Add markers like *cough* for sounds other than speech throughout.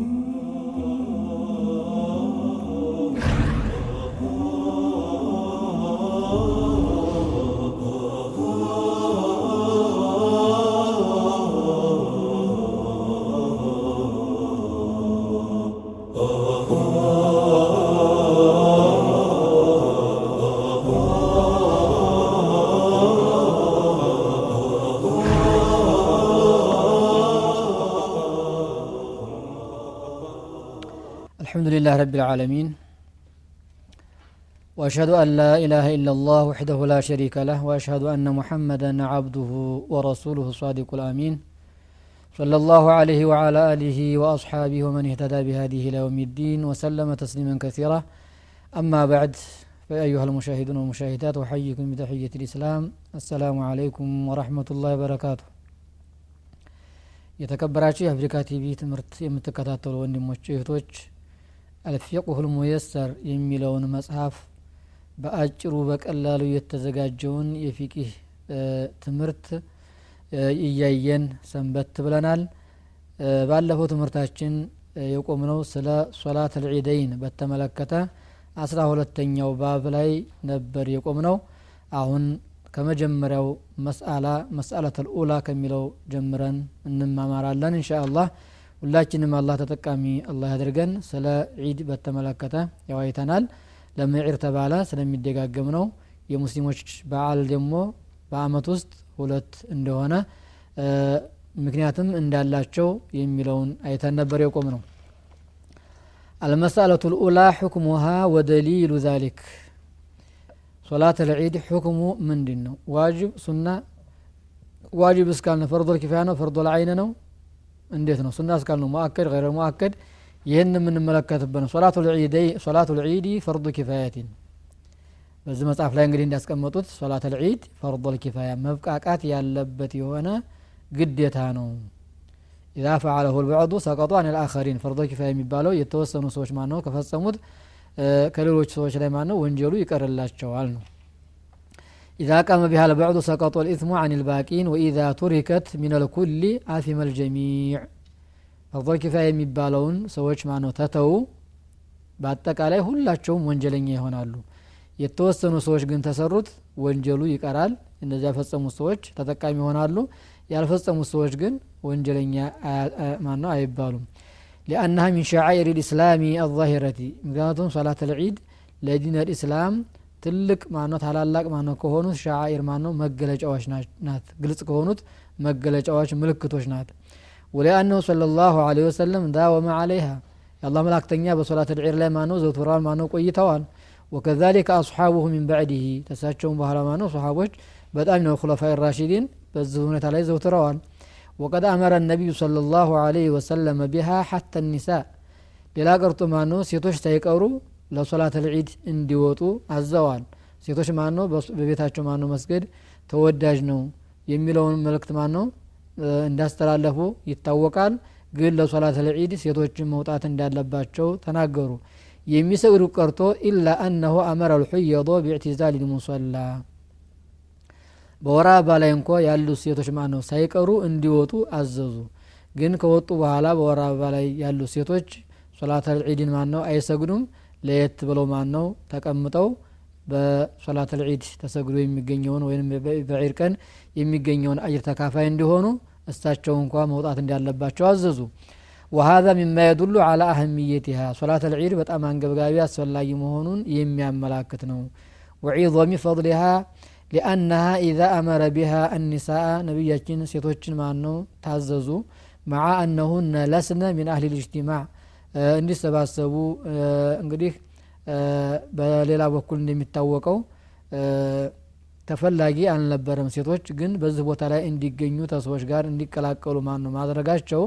Ooh. الحمد لله رب العالمين واشهد ان لا اله الا الله وحده لا شريك له واشهد ان محمدا عبده ورسوله الصادق الامين صلى الله عليه وعلى اله واصحابه ومن اهتدى بهذه الى يوم الدين وسلم تسليما كثيرا اما بعد فايها المشاهدون والمشاهدات احييكم بتحيه الاسلام السلام عليكم ورحمه الله وبركاته የተከበራችሁ የአፍሪካ ቲቪ ትምህርት የምትከታተሉ ወንድሞች እህቶች አልፊቅሁ ልሙየሰር የሚለውን መጽሐፍ በአጭሩ በቀላሉ የተዘጋጀውን የፊቂህ ትምህርት እያየን ሰንበት ብለናል። ባለፈው ትምህርታችን የቆምነው ስለ ሶላት ልዒደይን በተመለከተ አስራ ሁለተኛው ባብ ላይ ነበር የቆምነው። አሁን ከመጀመሪያው መስአላ መስአለት ልኡላ ከሚለው ጀምረን እንማማራለን እንሻ አላህ ሁላችንም አላህ ተጠቃሚ አላህ ያድርገን ስለ ዒድ በተመለከተ ያው አይተናል ለምን ዒድ ተባለ ስለሚደጋገም ነው የሙስሊሞች በዓል ደግሞ በአመት ውስጥ ሁለት እንደሆነ ምክንያትም እንዳላቸው የሚለውን አይተን ነበር የቆም ነው المسألة الأولى حكمها ودليل ذلك صلاة العيد حكم من دينه واجب سنة واجب اسكالنا فرض الكفاية ነው فرض العين ነው እንዴት ነው ሱና እስካል ነው ሙአከድ ገይረ ሙአከድ ይህን የምንመለከትበት ነው ሶላቱ ልዒዲ ፈርዱ ኪፋያቲን በዚህ መጽሐፍ ላይ እንግዲህ እንዳስቀመጡት ሶላት ልዒድ ፈርዱ ልኪፋያ መብቃቃት ያለበት የሆነ ግዴታ ነው ኢዛ ፈዓለሁ ልበዕዱ ሰቀጡ አን ልአኸሪን ፈርዶ ኪፋያ የሚባለው የተወሰኑ ሰዎች ማን ነው ከፈጸሙት ከሌሎች ሰዎች ላይ ማን ነው ወንጀሉ ይቀርላቸዋል ነው إذا قام بها البعض سقط الإثم عن الباقين وإذا تركت من الكل آثم الجميع ፈርዶ ኪፋያ የሚባለውን ሰዎች ማነው ተተው በአጠቃላይ ሁላቸውም ወንጀለኛ ይሆናሉ የተወሰኑ ሰዎች ግን ተሰሩት ወንጀሉ ይቀራል እነዚያ ያልፈጸሙት ሰዎች ተጠቃሚ ይሆናሉ ያልፈጸሙት ሰዎች ግን ወንጀለኛ ማነው አይባሉም ሊአናሃ ሚን ሸዓኢር ልእስላሚ አዛሂረቲ ምክንያቱም ሶላት ልዒድ ለዲን ልእስላም ትልቅ ማነው ታላላቅ ማነው ከሆኑት ሻዓኢር ማነው መገለጫዎች ናት ግልጽ ከሆኑት መገለጫዎች ምልክቶች ናት ወሊአነሁ صለ ላሁ ለ ወሰለም ዳወመ አለይሃ የአላ መላክተኛ በሶላት ልዒር ላይ ማነው ዘውትራል ማነው ቆይተዋል ወከዛሊከ አስሓቡሁ ሚን ባዕድህ ተሳቸውን በኋላ ማነው ሰሓቦች በጣም ነው ኩለፋ ራሺዲን በዚህ ሁኔታ ላይ ዘውትረዋል ወቀድ አመረ ነቢዩ صለ ላሁ ለ ወሰለም ቢሃ ሓተ ኒሳ ሌላ ቀርቶ ማነው ሴቶች ሳይቀሩ ለሶላት ልዒድ እንዲወጡ አዘዋል። ሴቶች ማን ነው በቤታቸው ማን ነው መስገድ ተወዳጅ ነው የሚለውን መልእክት ማን ነው እንዳስተላለፉ ይታወቃል። ግን ለሶላት ልዒድ ሴቶችን መውጣት እንዳለባቸው ተናገሩ። የሚሰግዱ ቀርቶ ኢላ አነሁ አመረ ልሑየዶ ቢዕትዛል ልሙሰላ። በወራ አበባ ላይ እንኳ ያሉት ሴቶች ማን ነው ሳይቀሩ እንዲወጡ አዘዙ። ግን ከወጡ በኋላ በወራ አበባ ላይ ያሉት ሴቶች ሶላት ልዒድን ማን ነው አይሰግዱም ለየት ብለው ማን ነው ተቀምጠው በሶላት ልዒድ ተሰግዶ የሚገኘውን ወይም በዒድ ቀን የሚገኘውን አጅር ተካፋይ እንዲሆኑ እሳቸው እንኳ መውጣት እንዳለባቸው አዘዙ وهذا مما يدل على أهميتها صلاة العيد በጣም አንገብጋቢ አስፈላጊ መሆኑን የሚያመላክት ነው وعظم فضلها لأنها إذا أمر بها النساء ነቢያችን ሴቶችን ማን ነው ታዘዙ مع أنهن لسن من أهل الاجتماع እንዲሰባሰቡ እንግዲህ በሌላ በኩል እንደሚታወቀው ተፈላጊ አልነበረም። ሴቶች ግን በዚህ ቦታ ላይ እንዲገኙ ተሰዎች ጋር እንዲቀላቀሉ ማን ነው ማድረጋቸው?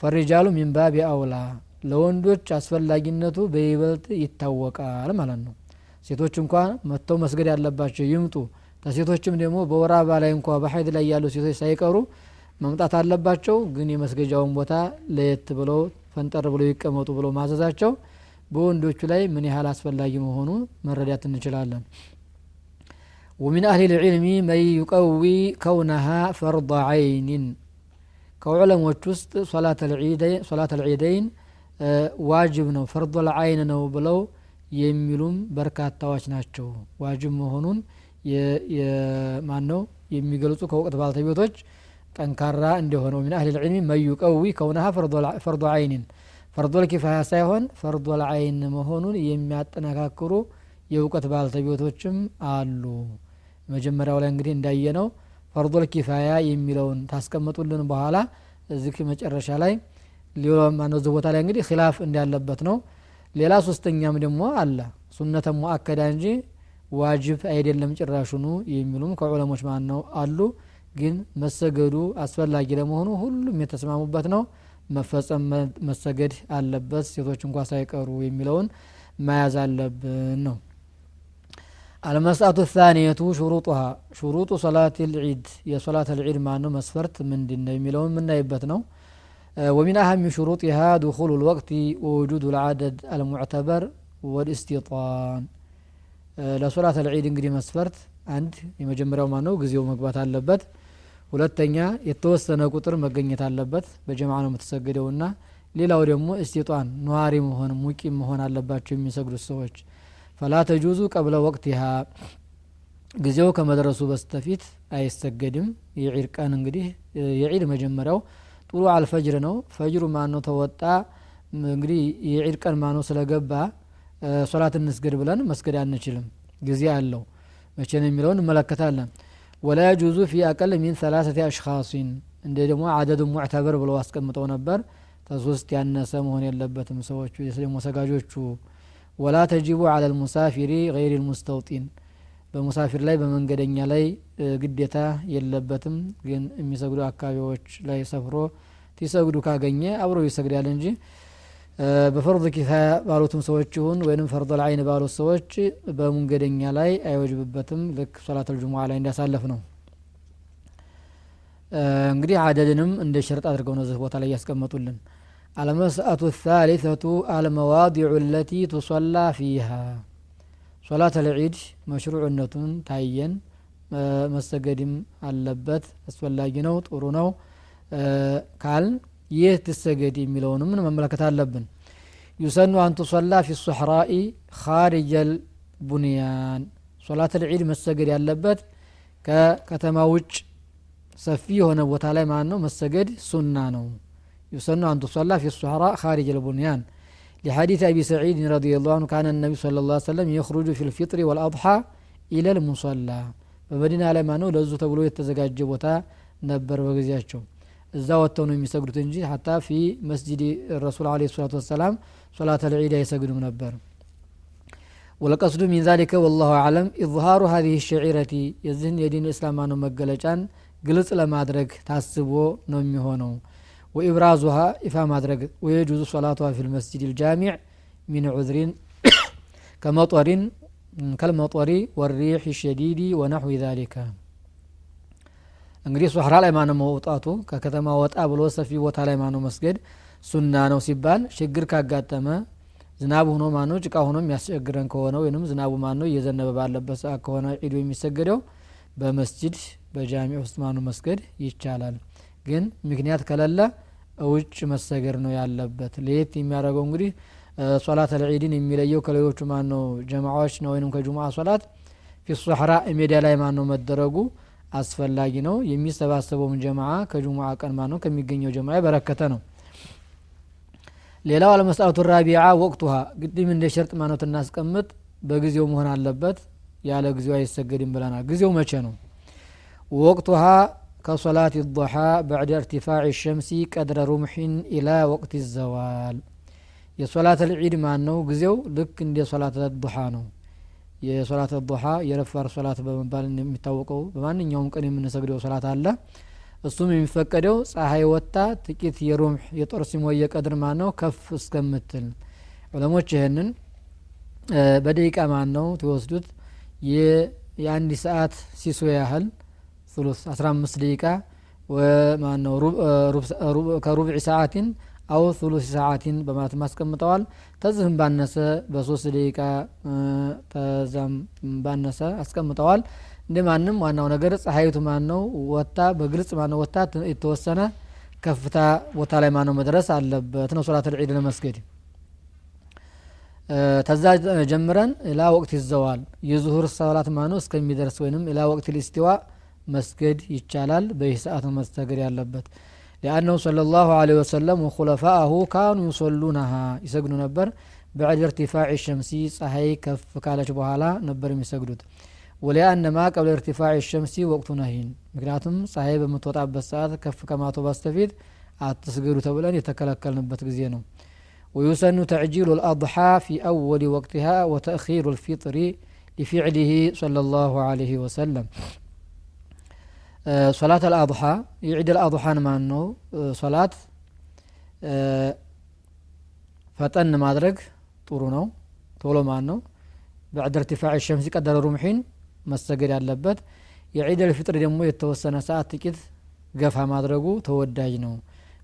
ፈሪጃሉ ሚንባቢ አውላ። ለወንዶች አስፈላጊነቱ በይበልጥ ይታወቃል ማለት ነው። ሴቶች እንኳ መጥተው መስገድ ያለባቸው ይምጡ። ተሴቶችም ደግሞ በወር አበባ ላይ እንኳ በሀይድ ላይ ያሉ ሴቶች ሳይቀሩ መምጣት አለባቸው። ግን የመስገጃውን ቦታ ለየት ብለው ፈንጠር ብለው ይቀመጡ ብለው ማዘዛቸው በወንዶቹ ላይ ምን ያህል አስፈላጊ መሆኑ መረዳት እንችላለን ومن أهل العلم من يقوي كونها فرض عين كعلم وتست صلاة العيدين صلاة العيدين ዋጅብ ነው ፈርዶል አይን ነው ብለው የሚሉም በርካታዎች ናቸው ዋጅብ መሆኑን ማን ነው የሚገልጹ ከወቅት ባልተቤቶች ጠንካራ እንደሆነው ሚን አህል ልዕልሚ መዩ ቀዊ ከውነሃ ፈርዶ አይንን ፈርዶል ኪፋያ ሳይሆን ፈርዶል አይን መሆኑን የሚያጠነካክሩ የእውቀት ባልተቤቶችም አሉ። መጀመሪያው ላይ እንግዲህ እንዳየነው ፈርዶል ኪፋያ የሚለውን ታስቀምጡልን በኋላ እዚህ መጨረሻ ላይ ማነው እዚህ ቦታ ላይ እንግዲህ ኪላፍ እንዳለበት ነው። ሌላ ሶስተኛም ደግሞ አለ። ሱነተ ሙአከዳ እንጂ ዋጅብ አይደለም ጭራሹኑ የሚሉም ከዑለሞች ማን ነው አሉ ግን መሰገዱ አስፈላጊ ለመሆኑ ሁሉም የተስማሙበት ነው መፈጸም መሰገድ አለበት ሴቶች እንኳ ሳይቀሩ የሚለውን መያዝ አለብን ነው አልመስአቱ ታኒየቱ ሹሩጡሃ ሹሩጡ ሶላት ልዒድ የሶላት ልዒድ ማነው መስፈርት ምንድን ነው የሚለውን የምናይበት ነው ومن أهم شروطها دخول الوقت ووجود العدد المعتبر والاستيطان ለሶላት ልዒድ እንግዲህ መስፈርት አንድ የመጀመሪያው ማነው ጊዜው መግባት አለበት ሁለተኛ የተወሰነ ቁጥር መገኘት አለበት በጀማ ነው የምትሰግደውና ሌላው ደግሞ እስቲጧን ነዋሪ መሆን ሙቂ መሆን አለባቸው የሚሰግዱት ሰዎች። ፈላ ተጁዙ ቀብለ ወቅቲሃ ጊዜው ከመድረሱ በስተፊት አይሰገድም። የዒድ ቀን እንግዲህ የዒድ መጀመሪያው ጥሩ አልፈጅር ነው። ፈጅሩ ማነው ተወጣ? እንግዲህ የዒድ ቀን ማነው ስለገባ ሶላት እንስገድ ብለን መስገድ አንችልም። ጊዜ አለው። መቼ ነው የሚለውን እንመለከታለን ወላ የጁዙ ፊ አቀል ሚን ሰላሰቲ አሽኻሲን። እንደ ደግሞ አደዱ ሙዕተበር ብለው አስቀምጠው ነበር። ከሶስት ያነሰ መሆን የለበትም ሰዎቹ ደግሞ ሰጋጆቹ ወላ ተጂቡ አለ ልሙሳፊሪ ገይር ልሙስተውጢን። በሙሳፊር ላይ በመንገደኛ ላይ ግዴታ የለበትም። ግን የሚሰግዱ አካባቢዎች ላይ ሰፍሮ ሲሰግዱ ካገኘ አብሮ ይሰግዳል እንጂ በፈርድ ኪፋያ ባሉትም ሰዎች ይሁን ወይም ፈርድ ልአይን ባሉት ሰዎች በመንገደኛ ላይ አይወጅብበትም ልክ ሶላት ልጅሙዓ ላይ እንዲያሳለፍ ነው እንግዲህ አደድንም እንደ ሸርጥ አድርገው ነው እዚህ ቦታ ላይ ያስቀመጡልን አልመስአቱ ታሊተቱ አልመዋዲዑ ለቲ ቱሰላ ፊሃ ሶላት ልዒድ መሽሩዕነቱን ታየን መሰገድም አለበት አስፈላጊ ነው ጥሩ ነው ካል ይህ ትሰገድ የሚለውንም መመለከት አለብን ዩሰኑ አን ቱሰላ ፊ ሱሕራኢ ካሪጀል ቡንያን ሶላት ልዒድ መሰገድ ያለበት ከከተማ ውጭ ሰፊ የሆነ ቦታ ላይ ማን ነው መሰገድ ሱና ነው ዩሰኑ አን ቱሰላ ፊ ሱሕራ ካሪጅ ልቡንያን لحديث أبي سعيد رضي الله عنه كان النبي صلى الله عليه وسلم يخرج في الفطر والأضحى إلى المصلى በመዲና ላይ ማነው ለዙ ተብሎ የተዘጋጀ ቦታ ነበር በጊዜያቸው እዛ ወጥተው تنجي حتى في مسجد الرسول عليه الصلاة والسلام. صلاة العيد ሶላት ልዒድ አይሰግዱም ነበር والقصد من ذلك والله أعلم إظهار هذه الشعيرة يزن يدين الإسلام أنه مقلجان قلص لما أدرك تاسبو نومي هونو وإبرازها إفهام أدرك ويجوز صلاتها في المسجد الجامع من عذر *coughs* كمطر كالمطر والريح الشديد ونحو ذلك. እንግዲህ ሶሕራ ላይ ማነው መውጣቱ? ከከተማ ወጣ ብሎ ሰፊ ቦታ ላይ ማነው መስገድ ሱና ነው ሲባል ችግር ካጋጠመ ዝናብ ሆኖ ማነው ጭቃ ሆኖ የሚያስቸግረን ከሆነ ወይም ዝናቡ ማነው እየዘነበ ባለበት ሰዓት ከሆነ ዒዱ የሚሰገደው በመስጅድ በጃሚዕ ውስጥ ማኑ መስገድ ይቻላል። ግን ምክንያት ከሌለ ውጭ መሰገድ ነው ያለበት። ለየት የሚያደርገው እንግዲህ ሶላት አልዒድን የሚለየው ከሌሎቹ ማን ነው ጀማዎች ነው ወይም ከጁሙዓ ሶላት ፊ ሶሕራ ሜዳ ላይ ማን ነው መደረጉ አስፈላጊ ነው። የሚሰባሰበውም ጀማዓ ከጁሙዓ ቀን ማ ነው ከሚገኘው ጀማዓ የበረከተ ነው። ሌላው አልመስአቱ ራቢዓ ወቅቱሃ ግድም እንደ ሸርጥ ማነው እናስቀምጥ በጊዜው መሆን አለበት። ያለ ጊዜው አይሰገድም ብለናል። ጊዜው መቼ ነው? ወቅቱሃ ከሶላት ዱሓ ባዕደ እርቲፋዕ ሸምሲ ቀድረ ሩምሒን ኢላ ወቅት ዘዋል የሶላት አልዒድ ማን ነው? ጊዜው ልክ እንደ ሶላት ዱሓ ነው። የሶላት ዱሓ የረፋር ሶላት በመባል የሚታወቀው በማንኛውም ቀን የምንሰግደው ሶላት አለ እሱም የሚፈቀደው ፀሐይ ወጣ ጥቂት የሩምሕ የጦር ሲሞ የቀድር ማን ነው ከፍ እስከምትል ዑለሞች ይህንን በደቂቃ ማን ነው ትወስዱት የአንድ ሰዓት ሲሶ ያህል ثلث 15 ደቂቃ ማን ነው ከሩብዕ ሰዓትን አው ثሉث ሰዓትን በማለት ማስቀምጠዋል ተዝህም ባነሰ በሶስት ደቂቃ ተዛም ባነሰ አስቀምጠዋል። እንደ ማንም ዋናው ነገር ፀሐይቱ ማን ነው ወታ በግልጽ ማን ነው ወታ የተወሰነ ከፍታ ቦታ ላይ ማነው መድረስ አለበት ነው ሶላት ልዒድ ለመስገድ። ተዛ ጀምረን ኢላ ወቅት ይዘዋል። የዙሁር ሰላት ማነው እስከሚደርስ ወይንም ኢላ ወቅት ልስቲዋ መስገድ ይቻላል። በይህ ሰዓት ነው መስተገድ ያለበት لأنه صلى الله عليه وسلم وخلفاءه كانوا يصلونها يسجدوا نبر بعد ارتفاع الشمس صحي كف كالش بوهالا نبر يسجدوا ولأن ما قبل ارتفاع الشمس وقت نهين ምክንያቱም ፀሐይ በምትወጣበት ሰዓት ከፍ ከማቶ ባስተፊት አትስገዱ ተብለን የተከለከልንበት ጊዜ ነው ويسن تعجيل الأضحى في أول وقتها وتأخير الفطر لفعله صلى الله عليه وسلم صلاة الأضحى يعيد الأضحى آه، آه، ما أنه صلاة فتن ما أدرك طولو طوله أنه بعد ارتفاع الشمس قدر الرمحين مستقر اللبت يعيد الفطر دمو يتوسنا ساعة تكث قفها ما أدركه توداجنه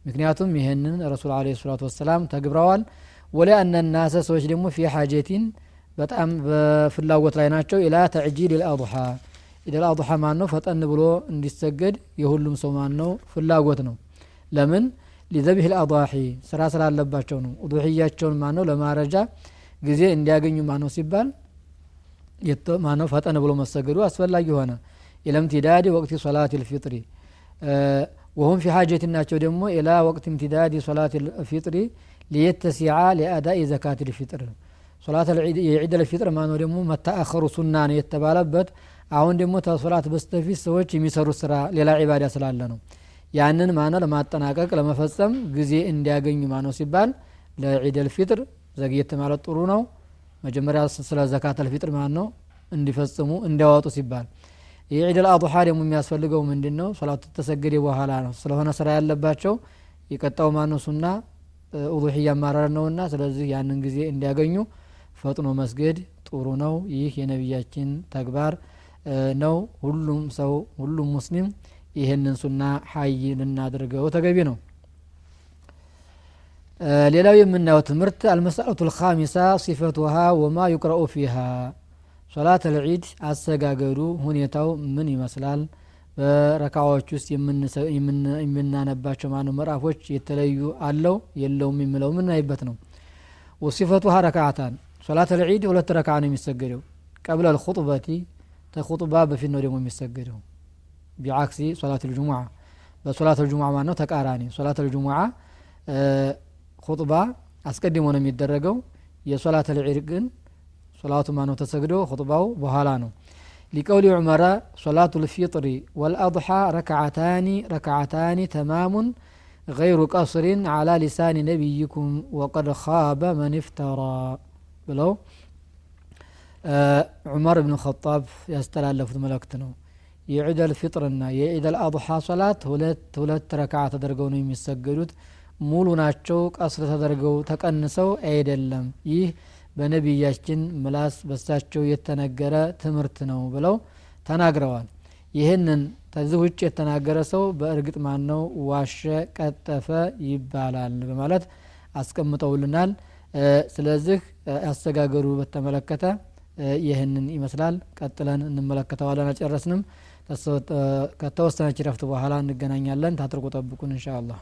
مكنياتهم يهنن رسول عليه الصلاة والسلام تقبروان ولا أن الناس سوش في حاجتين بتأم آه، في الله وطلعناتشو إلى تعجيل الأضحى. ኢደል አضሓ ማን ነው ፈጠን ብሎ እንዲሰገድ የሁሉም ሰው ማን ነው ፍላጎት ነው ለምን ሊዘብህ ልአضሒ ስራ ስላለባቸው ነው ኡضሕያቸውን ማን ነው ለማረጃ ጊዜ እንዲያገኙ ማነው ሲባል ማነው ፈጠን ብሎ መሰገዱ አስፈላጊ ሆነ ኢለምትዳድ ወቅቲ ሶላት ልፊጥሪ ወሁም ፊ ሓጀት ናቸው ደግሞ ኢላ ወቅት እምትዳድ ሶላት ልፊጥሪ ሊየተሲዓ ሊአዳኢ ዘካት ልፊጥር ሶላት የዒድ ልፊጥር ማነው ደግሞ መተአኸሩ ሱና ነው የተባለበት አሁን ደግሞ ተሶላት በስተፊት ሰዎች የሚሰሩት ስራ ሌላ ዒባዳ ስላለ ነው። ያንን ማነው? ለማጠናቀቅ ለመፈጸም ጊዜ እንዲያገኙ ማነው ሲባል ለዒድ ልፊጥር ዘግየት ማለት ጥሩ ነው። መጀመሪያ ስለ ዘካት ልፊጥር ማን ነው እንዲፈጽሙ እንዲያወጡ ሲባል። የዒድ አልአضሓ ደግሞ የሚያስፈልገው ምንድን ነው ሶላቱ ተሰገደ በኋላ ነው። ስለሆነ ስራ ያለባቸው የቀጣው ማነው? ሱና ኡضሕያ ማረር ነውና ስለዚህ ያንን ጊዜ እንዲያገኙ ፈጥኖ መስገድ ጥሩ ነው። ይህ የነቢያችን ተግባር ነው ሁሉም ሰው ሁሉም ሙስሊም ይህንን ሱና ሀይ ልናድርገው ተገቢ ነው ሌላው የምናየው ትምህርት አልመሳለቱ ልካሚሳ ሲፈቱሃ ወማ ዩቅረኡ ፊሃ ሶላት ልዒድ አሰጋገዱ ሁኔታው ምን ይመስላል በረካዎች ውስጥ የምናነባቸው ማነው ምዕራፎች የተለዩ አለው የለውም የሚለው የምናይበት ነው ወሲፈቱሃ ረካዓታን ሶላት ልዒድ ሁለት ረካ ነው የሚሰገደው ቀብለ ልኹጥበቲ تخوط باب في النور يوم يسجدوا بعكس صلاة الجمعة. بصلاة الجمعة ما نوتك آراني صلاة الجمعة آه، خطبة أسكدي من يدرجو يا صلاة العرقن صلاة ما نو تسجدو خطبه بهالانو لقول عمر صلاة الفطر والأضحى ركعتان ركعتان تمام غير قصر على لسان نبيكم وقد خاب من افترى بلو ዑመር ብን ኸጣብ ያስተላለፉት መልእክት ነው። የዒድ አልፊጥርና የዒድ አልአضሓ ሶላት ሁለት ሁለት ረክዓ ተደርገው ነው የሚሰገዱት። ሙሉ ናቸው ቀስር ተደርገው ተቀንሰው አይደለም። ይህ በነቢያችን ምላስ በሳቸው የተነገረ ትምህርት ነው ብለው ተናግረዋል። ይህንን ከዚህ ውጭ የተናገረ ሰው በእርግጥ ማን ነው ዋሸ ቀጠፈ ይባላል በማለት አስቀምጠውልናል። ስለዚህ አሰጋገሩ በተመለከተ ይህንን ይመስላል። ቀጥለን እንመለከተዋለን። አልጨረስንም። ከተወሰነች ረፍት በኋላ እንገናኛለን። ታጥርቁ ጠብቁን እንሻ አላህ